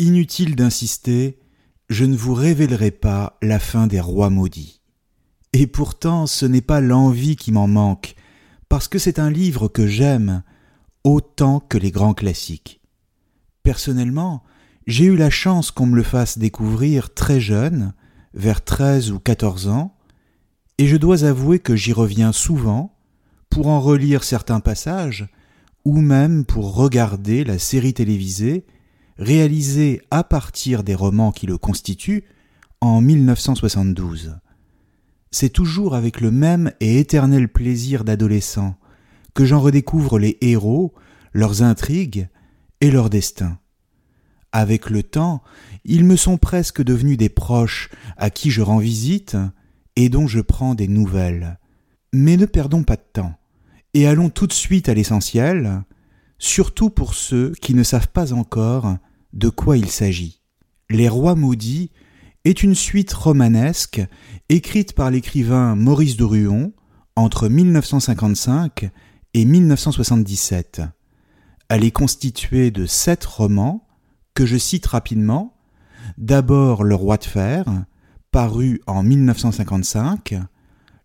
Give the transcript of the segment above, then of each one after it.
Inutile d'insister, je ne vous révélerai pas la fin des rois maudits. Et pourtant ce n'est pas l'envie qui m'en manque, parce que c'est un livre que j'aime autant que les grands classiques. Personnellement, j'ai eu la chance qu'on me le fasse découvrir très jeune, vers 13 ou 14 ans, et je dois avouer que j'y reviens souvent pour en relire certains passages, ou même pour regarder la série télévisée réalisée à partir des romans qui le constituent en 1972. C'est toujours avec le même et éternel plaisir d'adolescent que j'en redécouvre les héros, leurs intrigues et leurs destins. Avec le temps, ils me sont presque devenus des proches à qui je rends visite et dont je prends des nouvelles. Mais ne perdons pas de temps et allons tout de suite à l'essentiel, surtout pour ceux qui ne savent pas encore de quoi il s'agit. Les Rois maudits est une suite romanesque écrite par l'écrivain Maurice de Ruon entre 1955 et 1977. Elle est constituée de sept romans que je cite rapidement. D'abord Le Roi de Fer, paru en 1955,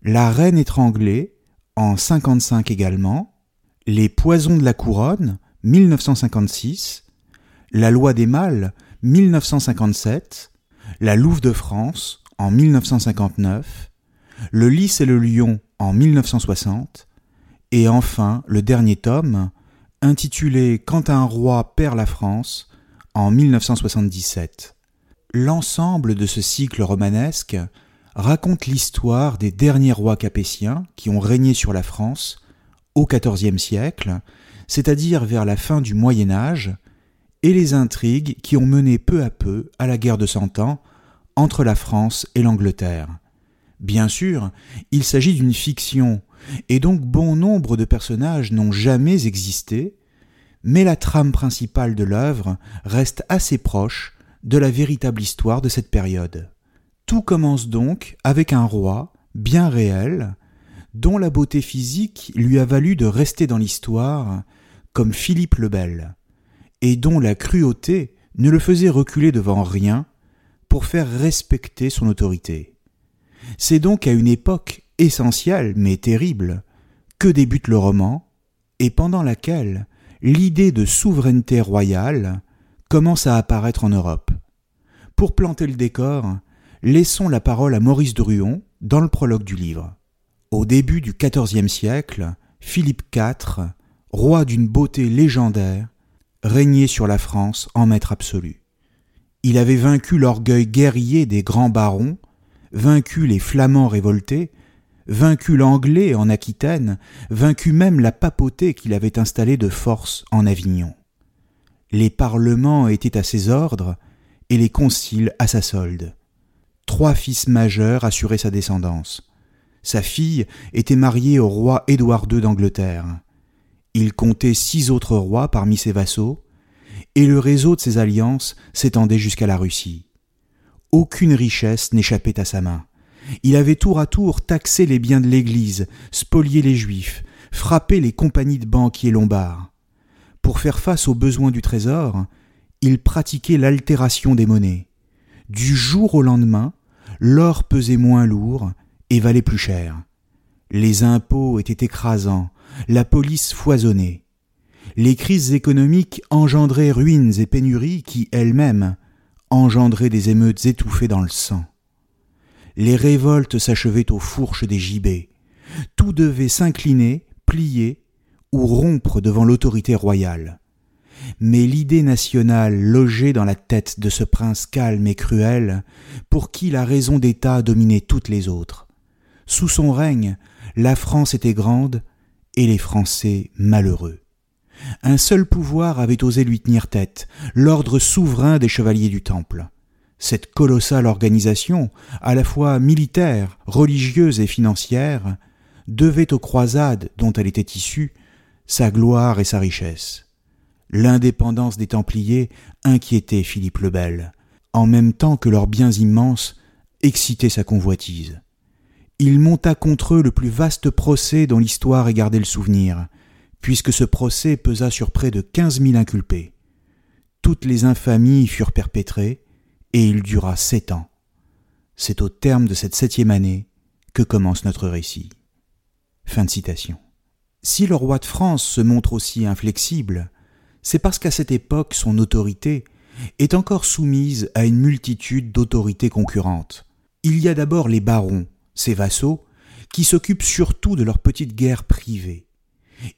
La Reine étranglée, en 55 également, Les Poisons de la Couronne, 1956, La Loi des Mâles, 1957, La Louve de France, en 1959, Le Lys et le Lion, en 1960, et enfin le dernier tome, intitulé Quand un roi perd la France, en 1977. L'ensemble de ce cycle romanesque raconte l'histoire des derniers rois capétiens qui ont régné sur la France au XIVe siècle, c'est-à-dire vers la fin du Moyen Âge, et les intrigues qui ont mené peu à peu à la guerre de Cent Ans entre la France et l'Angleterre. Bien sûr, il s'agit d'une fiction, et donc bon nombre de personnages n'ont jamais existé, mais la trame principale de l'œuvre reste assez proche de la véritable histoire de cette période. Tout commence donc avec un roi, bien réel, dont la beauté physique lui a valu de rester dans l'histoire comme Philippe le Bel, et dont la cruauté ne le faisait reculer devant rien pour faire respecter son autorité. C'est donc à une époque essentielle mais terrible que débute le roman, et pendant laquelle l'idée de souveraineté royale commence à apparaître en Europe. Pour planter le décor, laissons la parole à Maurice Druon dans le prologue du livre. Au début du XIVe siècle, Philippe IV, roi d'une beauté légendaire, régnait sur la France en maître absolu. Il avait vaincu l'orgueil guerrier des grands barons, vaincu les Flamands révoltés, vaincu l'Anglais en Aquitaine, vaincu même la papauté qu'il avait installée de force en Avignon. Les parlements étaient à ses ordres et les conciles à sa solde. Trois fils majeurs assuraient sa descendance. Sa fille était mariée au roi Édouard II d'Angleterre. Il comptait six autres rois parmi ses vassaux, et le réseau de ses alliances s'étendait jusqu'à la Russie. Aucune richesse n'échappait à sa main. Il avait tour à tour taxé les biens de l'Église, spolié les Juifs, frappé les compagnies de banquiers lombards. Pour faire face aux besoins du trésor, il pratiquait l'altération des monnaies. Du jour au lendemain, l'or pesait moins lourd et valait plus cher. Les impôts étaient écrasants, la police foisonnait. Les crises économiques engendraient ruines et pénuries qui, elles-mêmes, engendraient des émeutes étouffées dans le sang. Les révoltes s'achevaient aux fourches des gibets. Tout devait s'incliner, plier ou rompre devant l'autorité royale. Mais l'idée nationale logeait dans la tête de ce prince calme et cruel, pour qui la raison d'État dominait toutes les autres. Sous son règne, la France était grande et les Français malheureux. Un seul pouvoir avait osé lui tenir tête, l'ordre souverain des chevaliers du Temple. Cette colossale organisation, à la fois militaire, religieuse et financière, devait aux croisades dont elle était issue sa gloire et sa richesse. L'indépendance des Templiers inquiétait Philippe le Bel, en même temps que leurs biens immenses excitaient sa convoitise il monta contre eux le plus vaste procès dont l'histoire ait gardé le souvenir, puisque ce procès pesa sur près de quinze mille inculpés. Toutes les infamies furent perpétrées, et il dura sept ans. C'est au terme de cette septième année que commence notre récit. Fin de citation. Si le roi de France se montre aussi inflexible, c'est parce qu'à cette époque son autorité est encore soumise à une multitude d'autorités concurrentes. Il y a d'abord les barons, ces vassaux, qui s'occupent surtout de leur petite guerre privée.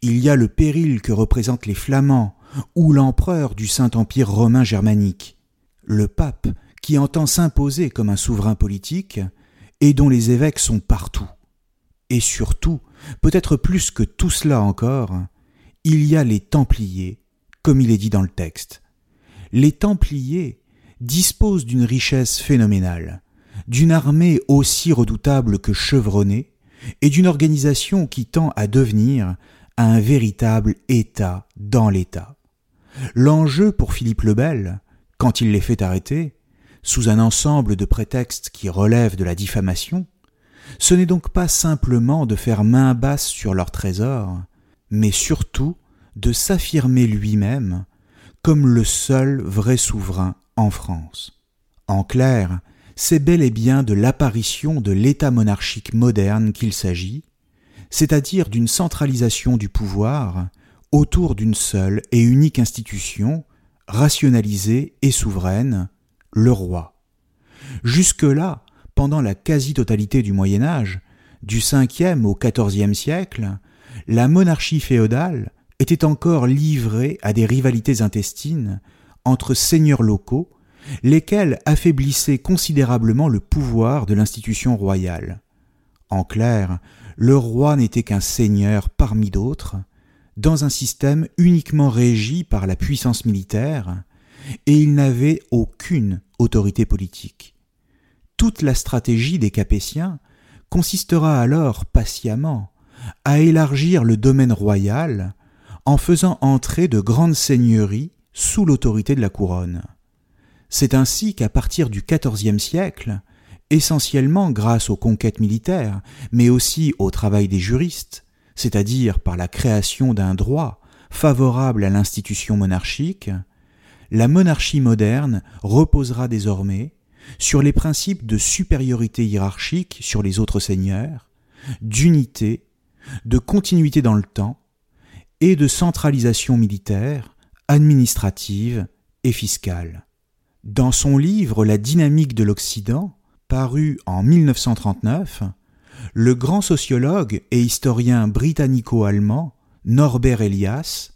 Il y a le péril que représentent les Flamands ou l'empereur du Saint-Empire romain germanique, le pape qui entend s'imposer comme un souverain politique et dont les évêques sont partout. Et surtout, peut-être plus que tout cela encore, il y a les Templiers, comme il est dit dans le texte. Les Templiers disposent d'une richesse phénoménale d'une armée aussi redoutable que chevronnée, et d'une organisation qui tend à devenir un véritable État dans l'État. L'enjeu pour Philippe le Bel, quand il les fait arrêter, sous un ensemble de prétextes qui relèvent de la diffamation, ce n'est donc pas simplement de faire main basse sur leur trésor, mais surtout de s'affirmer lui-même comme le seul vrai souverain en France. En clair, c'est bel et bien de l'apparition de l'État monarchique moderne qu'il s'agit, c'est-à-dire d'une centralisation du pouvoir autour d'une seule et unique institution, rationalisée et souveraine, le roi. Jusque-là, pendant la quasi-totalité du Moyen Âge, du 5e au XIVe siècle, la monarchie féodale était encore livrée à des rivalités intestines entre seigneurs locaux lesquels affaiblissaient considérablement le pouvoir de l'institution royale. En clair, le roi n'était qu'un seigneur parmi d'autres, dans un système uniquement régi par la puissance militaire, et il n'avait aucune autorité politique. Toute la stratégie des Capétiens consistera alors patiemment à élargir le domaine royal en faisant entrer de grandes seigneuries sous l'autorité de la couronne. C'est ainsi qu'à partir du XIVe siècle, essentiellement grâce aux conquêtes militaires, mais aussi au travail des juristes, c'est-à-dire par la création d'un droit favorable à l'institution monarchique, la monarchie moderne reposera désormais sur les principes de supériorité hiérarchique sur les autres seigneurs, d'unité, de continuité dans le temps et de centralisation militaire, administrative et fiscale. Dans son livre La dynamique de l'Occident, paru en 1939, le grand sociologue et historien britannico-allemand Norbert Elias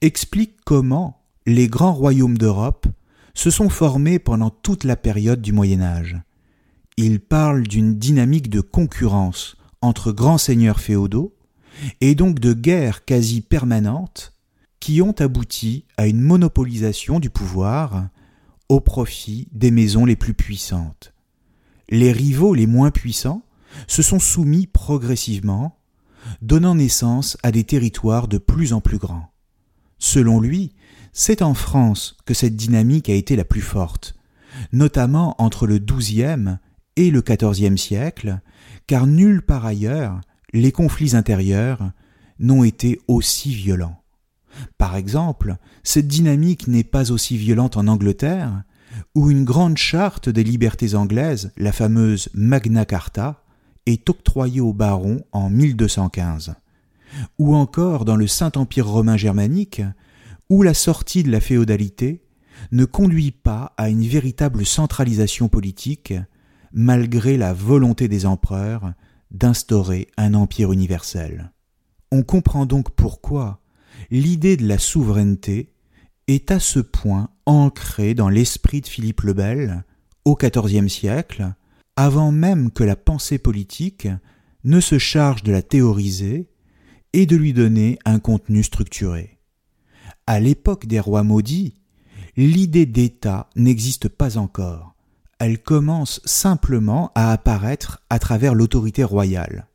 explique comment les grands royaumes d'Europe se sont formés pendant toute la période du Moyen Âge. Il parle d'une dynamique de concurrence entre grands seigneurs féodaux et donc de guerres quasi permanentes qui ont abouti à une monopolisation du pouvoir au profit des maisons les plus puissantes. Les rivaux les moins puissants se sont soumis progressivement, donnant naissance à des territoires de plus en plus grands. Selon lui, c'est en France que cette dynamique a été la plus forte, notamment entre le XIIe et le XIVe siècle, car nulle part ailleurs les conflits intérieurs n'ont été aussi violents. Par exemple, cette dynamique n'est pas aussi violente en Angleterre, où une grande charte des libertés anglaises, la fameuse Magna Carta, est octroyée aux barons en 1215. ou encore dans le Saint-Empire romain germanique, où la sortie de la féodalité ne conduit pas à une véritable centralisation politique, malgré la volonté des empereurs d'instaurer un empire universel. On comprend donc pourquoi l'idée de la souveraineté est à ce point ancrée dans l'esprit de Philippe le Bel au XIVe siècle, avant même que la pensée politique ne se charge de la théoriser et de lui donner un contenu structuré. À l'époque des rois maudits, l'idée d'État n'existe pas encore. Elle commence simplement à apparaître à travers l'autorité royale.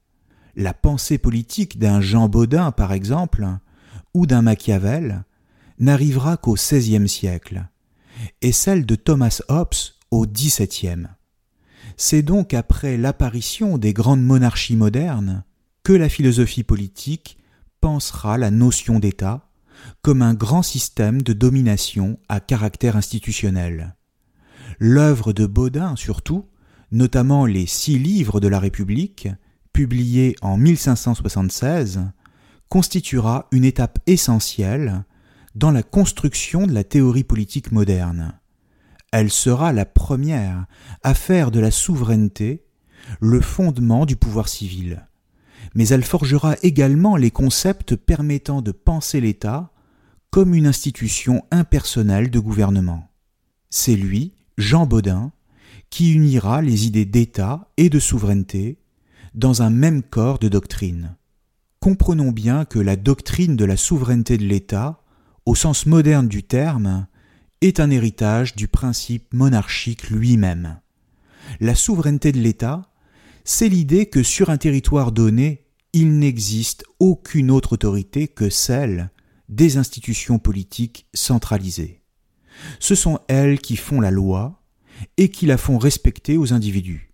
La pensée politique d'un Jean Baudin, par exemple, ou d'un Machiavel, n'arrivera qu'au XVIe siècle, et celle de Thomas Hobbes au XVIIe. C'est donc après l'apparition des grandes monarchies modernes que la philosophie politique pensera la notion d'État comme un grand système de domination à caractère institutionnel. L'œuvre de Baudin surtout, notamment les six livres de la République, publiés en 1576, constituera une étape essentielle dans la construction de la théorie politique moderne. Elle sera la première à faire de la souveraineté le fondement du pouvoir civil. Mais elle forgera également les concepts permettant de penser l'État comme une institution impersonnelle de gouvernement. C'est lui, Jean Baudin, qui unira les idées d'État et de souveraineté dans un même corps de doctrine. Comprenons bien que la doctrine de la souveraineté de l'État, au sens moderne du terme, est un héritage du principe monarchique lui-même. La souveraineté de l'État, c'est l'idée que sur un territoire donné, il n'existe aucune autre autorité que celle des institutions politiques centralisées. Ce sont elles qui font la loi et qui la font respecter aux individus.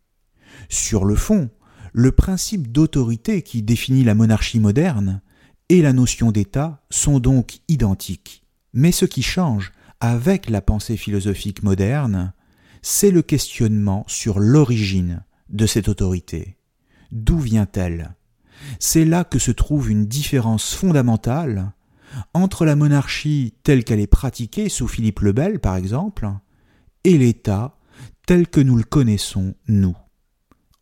Sur le fond, le principe d'autorité qui définit la monarchie moderne et la notion d'État sont donc identiques. Mais ce qui change avec la pensée philosophique moderne, c'est le questionnement sur l'origine de cette autorité. D'où vient-elle? C'est là que se trouve une différence fondamentale entre la monarchie telle qu'elle est pratiquée sous Philippe le Bel, par exemple, et l'État tel que nous le connaissons, nous.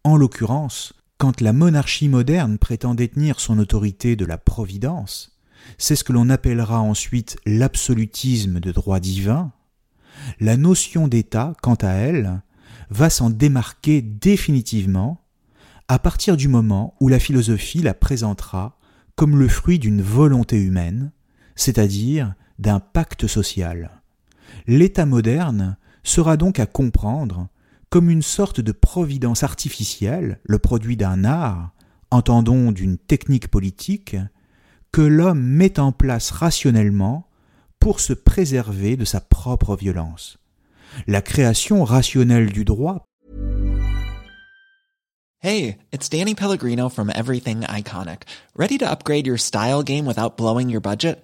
En l'occurrence, quand la monarchie moderne prétend détenir son autorité de la Providence, c'est ce que l'on appellera ensuite l'absolutisme de droit divin, la notion d'État, quant à elle, va s'en démarquer définitivement à partir du moment où la philosophie la présentera comme le fruit d'une volonté humaine, c'est-à-dire d'un pacte social. L'État moderne sera donc à comprendre comme une sorte de providence artificielle, le produit d'un art, entendons d'une technique politique, que l'homme met en place rationnellement pour se préserver de sa propre violence. La création rationnelle du droit. Hey, it's Danny Pellegrino from Everything Iconic. Ready to upgrade your style game without blowing your budget?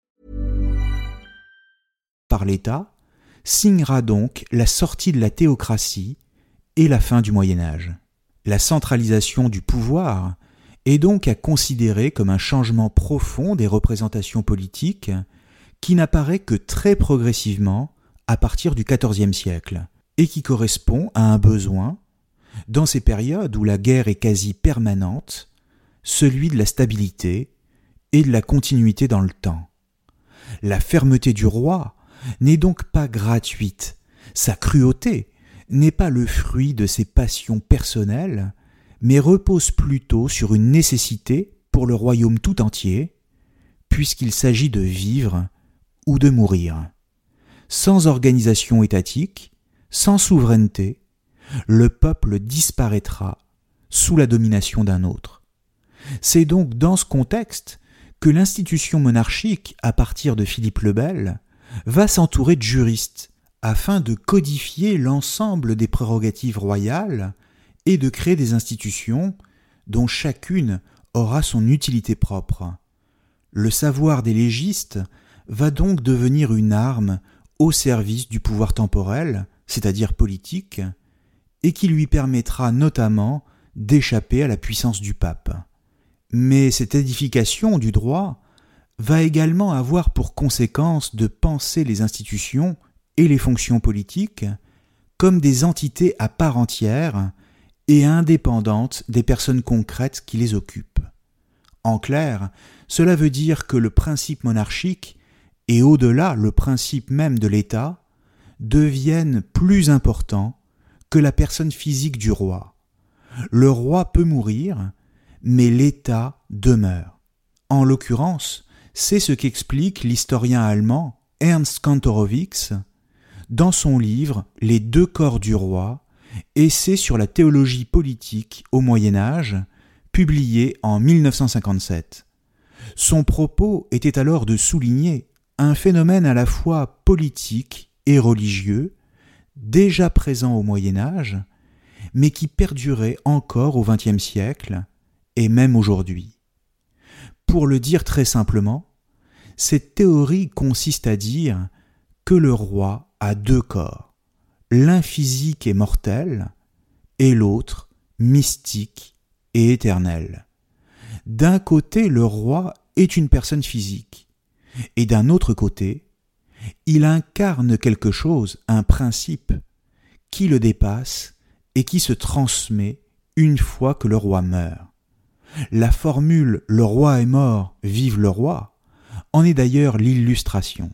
par l'État signera donc la sortie de la théocratie et la fin du Moyen Âge. La centralisation du pouvoir est donc à considérer comme un changement profond des représentations politiques qui n'apparaît que très progressivement à partir du XIVe siècle et qui correspond à un besoin, dans ces périodes où la guerre est quasi permanente, celui de la stabilité et de la continuité dans le temps. La fermeté du roi n'est donc pas gratuite. Sa cruauté n'est pas le fruit de ses passions personnelles, mais repose plutôt sur une nécessité pour le royaume tout entier, puisqu'il s'agit de vivre ou de mourir. Sans organisation étatique, sans souveraineté, le peuple disparaîtra sous la domination d'un autre. C'est donc dans ce contexte que l'institution monarchique, à partir de Philippe le Bel, va s'entourer de juristes afin de codifier l'ensemble des prérogatives royales et de créer des institutions dont chacune aura son utilité propre. Le savoir des légistes va donc devenir une arme au service du pouvoir temporel, c'est-à-dire politique, et qui lui permettra notamment d'échapper à la puissance du pape. Mais cette édification du droit va également avoir pour conséquence de penser les institutions et les fonctions politiques comme des entités à part entière et indépendantes des personnes concrètes qui les occupent. En clair, cela veut dire que le principe monarchique, et au-delà le principe même de l'État, deviennent plus importants que la personne physique du roi. Le roi peut mourir, mais l'État demeure. En l'occurrence, c'est ce qu'explique l'historien allemand Ernst Kantorowicz dans son livre Les deux corps du roi, essai sur la théologie politique au Moyen Âge, publié en 1957. Son propos était alors de souligner un phénomène à la fois politique et religieux, déjà présent au Moyen Âge, mais qui perdurait encore au XXe siècle et même aujourd'hui. Pour le dire très simplement, cette théorie consiste à dire que le roi a deux corps, l'un physique et mortel, et l'autre mystique et éternel. D'un côté, le roi est une personne physique, et d'un autre côté, il incarne quelque chose, un principe, qui le dépasse et qui se transmet une fois que le roi meurt. La formule Le roi est mort, vive le roi en est d'ailleurs l'illustration.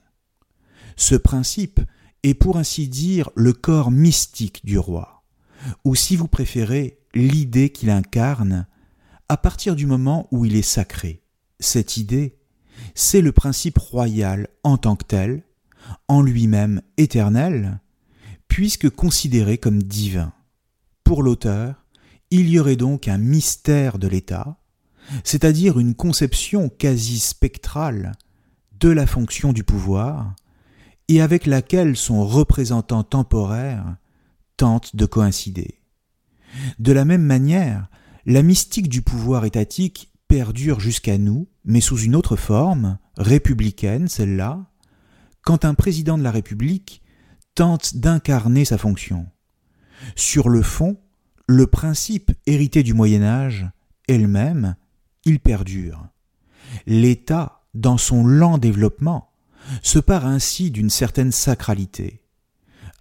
Ce principe est pour ainsi dire le corps mystique du roi, ou si vous préférez l'idée qu'il incarne à partir du moment où il est sacré. Cette idée, c'est le principe royal en tant que tel, en lui-même éternel, puisque considéré comme divin. Pour l'auteur, il y aurait donc un mystère de l'État, c'est-à-dire une conception quasi spectrale de la fonction du pouvoir, et avec laquelle son représentant temporaire tente de coïncider. De la même manière, la mystique du pouvoir étatique perdure jusqu'à nous, mais sous une autre forme, républicaine celle-là, quand un président de la République tente d'incarner sa fonction. Sur le fond, le principe hérité du Moyen Âge, elle-même, il perdure. L'État, dans son lent développement, se part ainsi d'une certaine sacralité.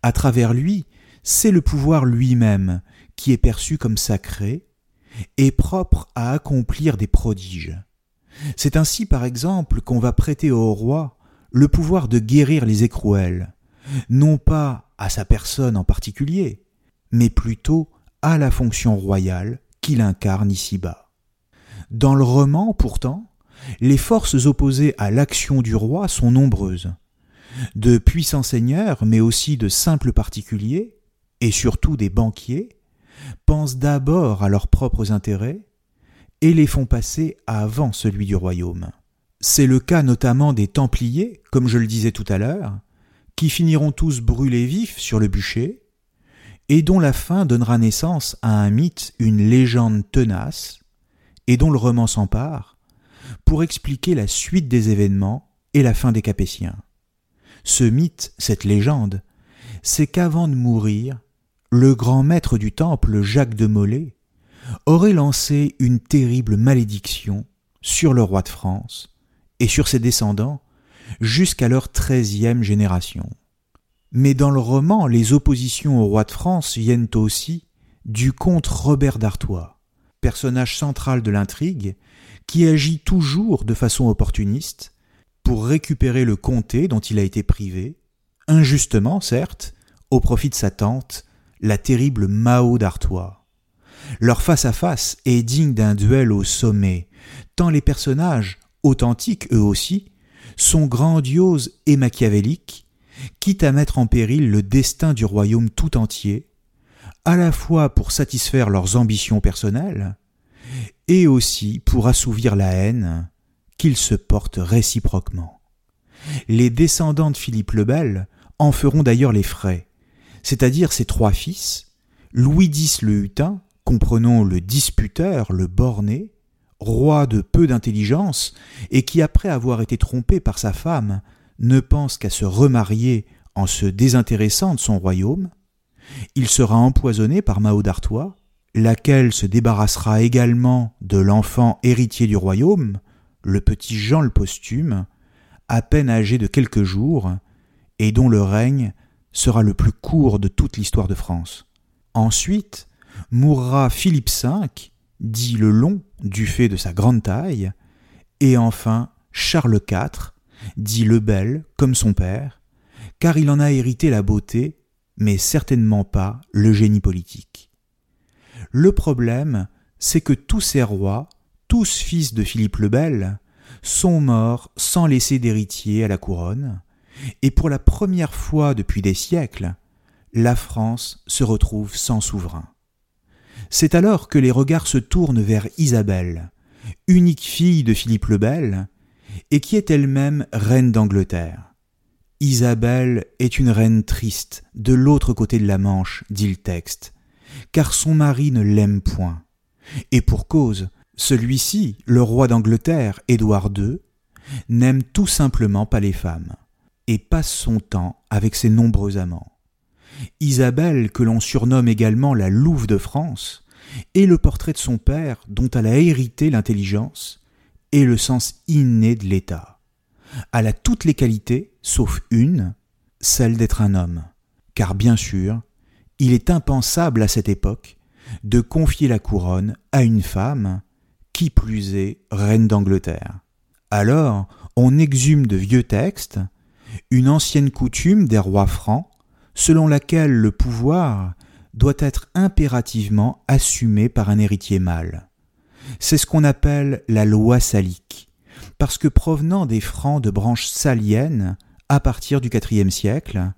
À travers lui, c'est le pouvoir lui-même qui est perçu comme sacré et propre à accomplir des prodiges. C'est ainsi, par exemple, qu'on va prêter au roi le pouvoir de guérir les écrouelles, non pas à sa personne en particulier, mais plutôt à la fonction royale qu'il incarne ici-bas. Dans le roman, pourtant, les forces opposées à l'action du roi sont nombreuses. de puissants seigneurs, mais aussi de simples particuliers, et surtout des banquiers, pensent d'abord à leurs propres intérêts et les font passer avant celui du royaume. C'est le cas notamment des Templiers, comme je le disais tout à l'heure, qui finiront tous brûlés vifs sur le bûcher, et dont la fin donnera naissance à un mythe, une légende tenace, et dont le roman s'empare, pour expliquer la suite des événements et la fin des Capétiens. Ce mythe, cette légende, c'est qu'avant de mourir, le grand maître du temple, Jacques de Molay, aurait lancé une terrible malédiction sur le roi de France et sur ses descendants jusqu'à leur treizième génération. Mais dans le roman, les oppositions au roi de France viennent aussi du comte Robert d'Artois, personnage central de l'intrigue, qui agit toujours de façon opportuniste pour récupérer le comté dont il a été privé, injustement certes, au profit de sa tante, la terrible Mao d'Artois. Leur face-à-face est digne d'un duel au sommet, tant les personnages, authentiques eux aussi, sont grandioses et machiavéliques, quitte à mettre en péril le destin du royaume tout entier, à la fois pour satisfaire leurs ambitions personnelles, et aussi pour assouvir la haine qu'ils se portent réciproquement. Les descendants de Philippe le Bel en feront d'ailleurs les frais, c'est-à-dire ses trois fils, Louis X le Hutin, comprenons le disputeur, le borné, roi de peu d'intelligence, et qui, après avoir été trompé par sa femme, ne pense qu'à se remarier en se désintéressant de son royaume, il sera empoisonné par Mao d'Artois, laquelle se débarrassera également de l'enfant héritier du royaume, le petit Jean le Posthume, à peine âgé de quelques jours, et dont le règne sera le plus court de toute l'histoire de France. Ensuite, mourra Philippe V, dit le long du fait de sa grande taille, et enfin Charles IV, dit le bel comme son père, car il en a hérité la beauté, mais certainement pas le génie politique. Le problème, c'est que tous ces rois, tous fils de Philippe le Bel, sont morts sans laisser d'héritier à la couronne, et pour la première fois depuis des siècles, la France se retrouve sans souverain. C'est alors que les regards se tournent vers Isabelle, unique fille de Philippe le Bel, et qui est elle-même reine d'Angleterre. Isabelle est une reine triste, de l'autre côté de la Manche, dit le texte, car son mari ne l'aime point. Et pour cause, celui-ci, le roi d'Angleterre, Édouard II, n'aime tout simplement pas les femmes, et passe son temps avec ses nombreux amants. Isabelle, que l'on surnomme également la Louve de France, est le portrait de son père dont elle a hérité l'intelligence et le sens inné de l'État. Elle a toutes les qualités, sauf une, celle d'être un homme. Car bien sûr, il est impensable à cette époque de confier la couronne à une femme, qui plus est reine d'Angleterre. Alors, on exhume de vieux textes une ancienne coutume des rois francs selon laquelle le pouvoir doit être impérativement assumé par un héritier mâle. C'est ce qu'on appelle la loi salique, parce que provenant des francs de branche salienne à partir du IVe siècle,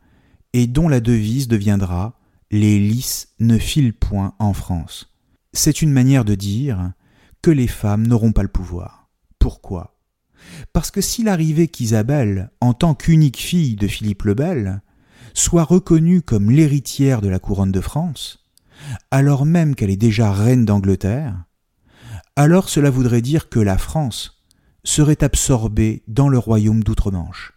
et dont la devise deviendra Les lys ne filent point en France. C'est une manière de dire que les femmes n'auront pas le pouvoir. Pourquoi? Parce que s'il arrivait qu'Isabelle, en tant qu'unique fille de Philippe le Bel, soit reconnue comme l'héritière de la couronne de France, alors même qu'elle est déjà reine d'Angleterre, alors cela voudrait dire que la France serait absorbée dans le royaume d'outre-Manche.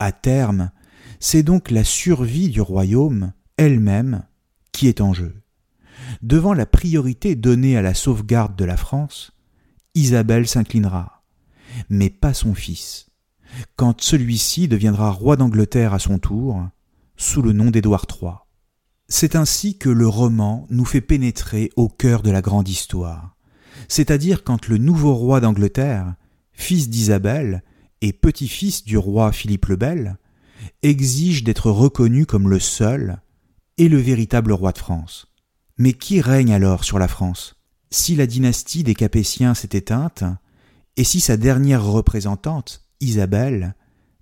À terme, c'est donc la survie du royaume elle-même qui est en jeu. Devant la priorité donnée à la sauvegarde de la France, Isabelle s'inclinera, mais pas son fils. Quand celui-ci deviendra roi d'Angleterre à son tour, sous le nom d'Édouard III. C'est ainsi que le roman nous fait pénétrer au cœur de la grande histoire, c'est-à-dire quand le nouveau roi d'Angleterre, fils d'Isabelle et petit-fils du roi Philippe le Bel, exige d'être reconnu comme le seul et le véritable roi de France. Mais qui règne alors sur la France Si la dynastie des Capétiens s'est éteinte, et si sa dernière représentante, Isabelle,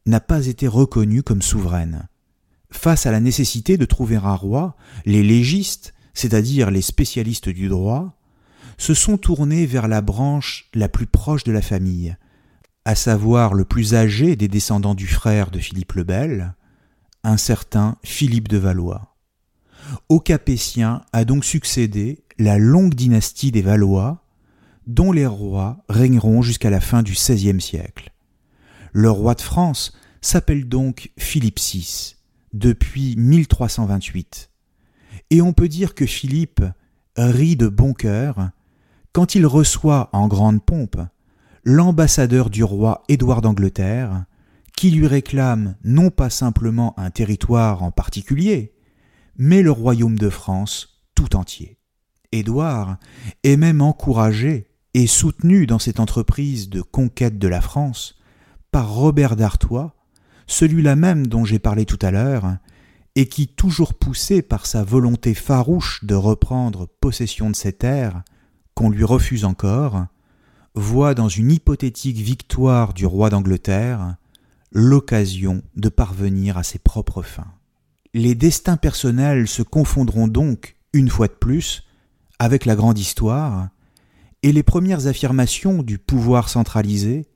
n'a pas été reconnue comme souveraine? Face à la nécessité de trouver un roi, les légistes, c'est-à-dire les spécialistes du droit, se sont tournés vers la branche la plus proche de la famille, à savoir le plus âgé des descendants du frère de Philippe le Bel, un certain Philippe de Valois. Au Capétien a donc succédé la longue dynastie des Valois, dont les rois régneront jusqu'à la fin du XVIe siècle. Le roi de France s'appelle donc Philippe VI, depuis 1328. Et on peut dire que Philippe rit de bon cœur quand il reçoit en grande pompe l'ambassadeur du roi Édouard d'Angleterre, qui lui réclame non pas simplement un territoire en particulier, mais le royaume de France tout entier. Édouard est même encouragé et soutenu dans cette entreprise de conquête de la France par Robert d'Artois, celui-là même dont j'ai parlé tout à l'heure, et qui, toujours poussé par sa volonté farouche de reprendre possession de ces terres, qu'on lui refuse encore, voit dans une hypothétique victoire du roi d'Angleterre l'occasion de parvenir à ses propres fins. Les destins personnels se confondront donc, une fois de plus, avec la grande histoire, et les premières affirmations du pouvoir centralisé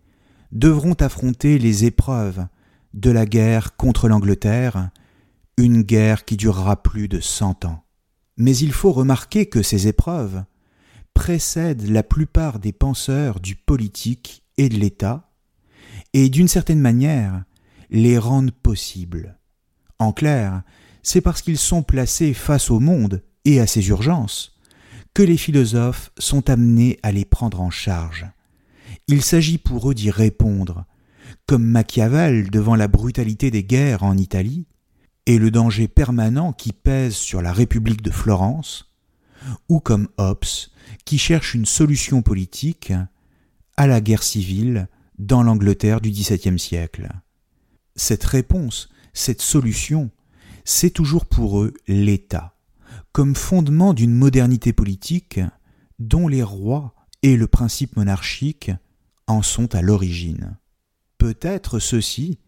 devront affronter les épreuves de la guerre contre l'Angleterre, une guerre qui durera plus de cent ans. Mais il faut remarquer que ces épreuves précèdent la plupart des penseurs du politique et de l'État, et d'une certaine manière les rendent possibles. En clair, c'est parce qu'ils sont placés face au monde et à ses urgences que les philosophes sont amenés à les prendre en charge. Il s'agit pour eux d'y répondre, comme Machiavel devant la brutalité des guerres en Italie, et le danger permanent qui pèse sur la République de Florence, ou comme Hobbes qui cherche une solution politique à la guerre civile dans l'Angleterre du XVIIe siècle. Cette réponse, cette solution, c'est toujours pour eux l'État, comme fondement d'une modernité politique dont les rois et le principe monarchique en sont à l'origine. Peut-être ceux-ci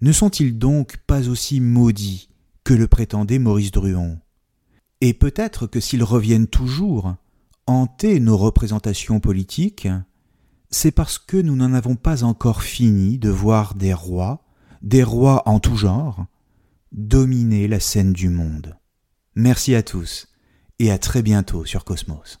ne sont-ils donc pas aussi maudits que le prétendait Maurice Druon Et peut-être que s'ils reviennent toujours hanter nos représentations politiques, c'est parce que nous n'en avons pas encore fini de voir des rois, des rois en tout genre, dominer la scène du monde. Merci à tous et à très bientôt sur Cosmos.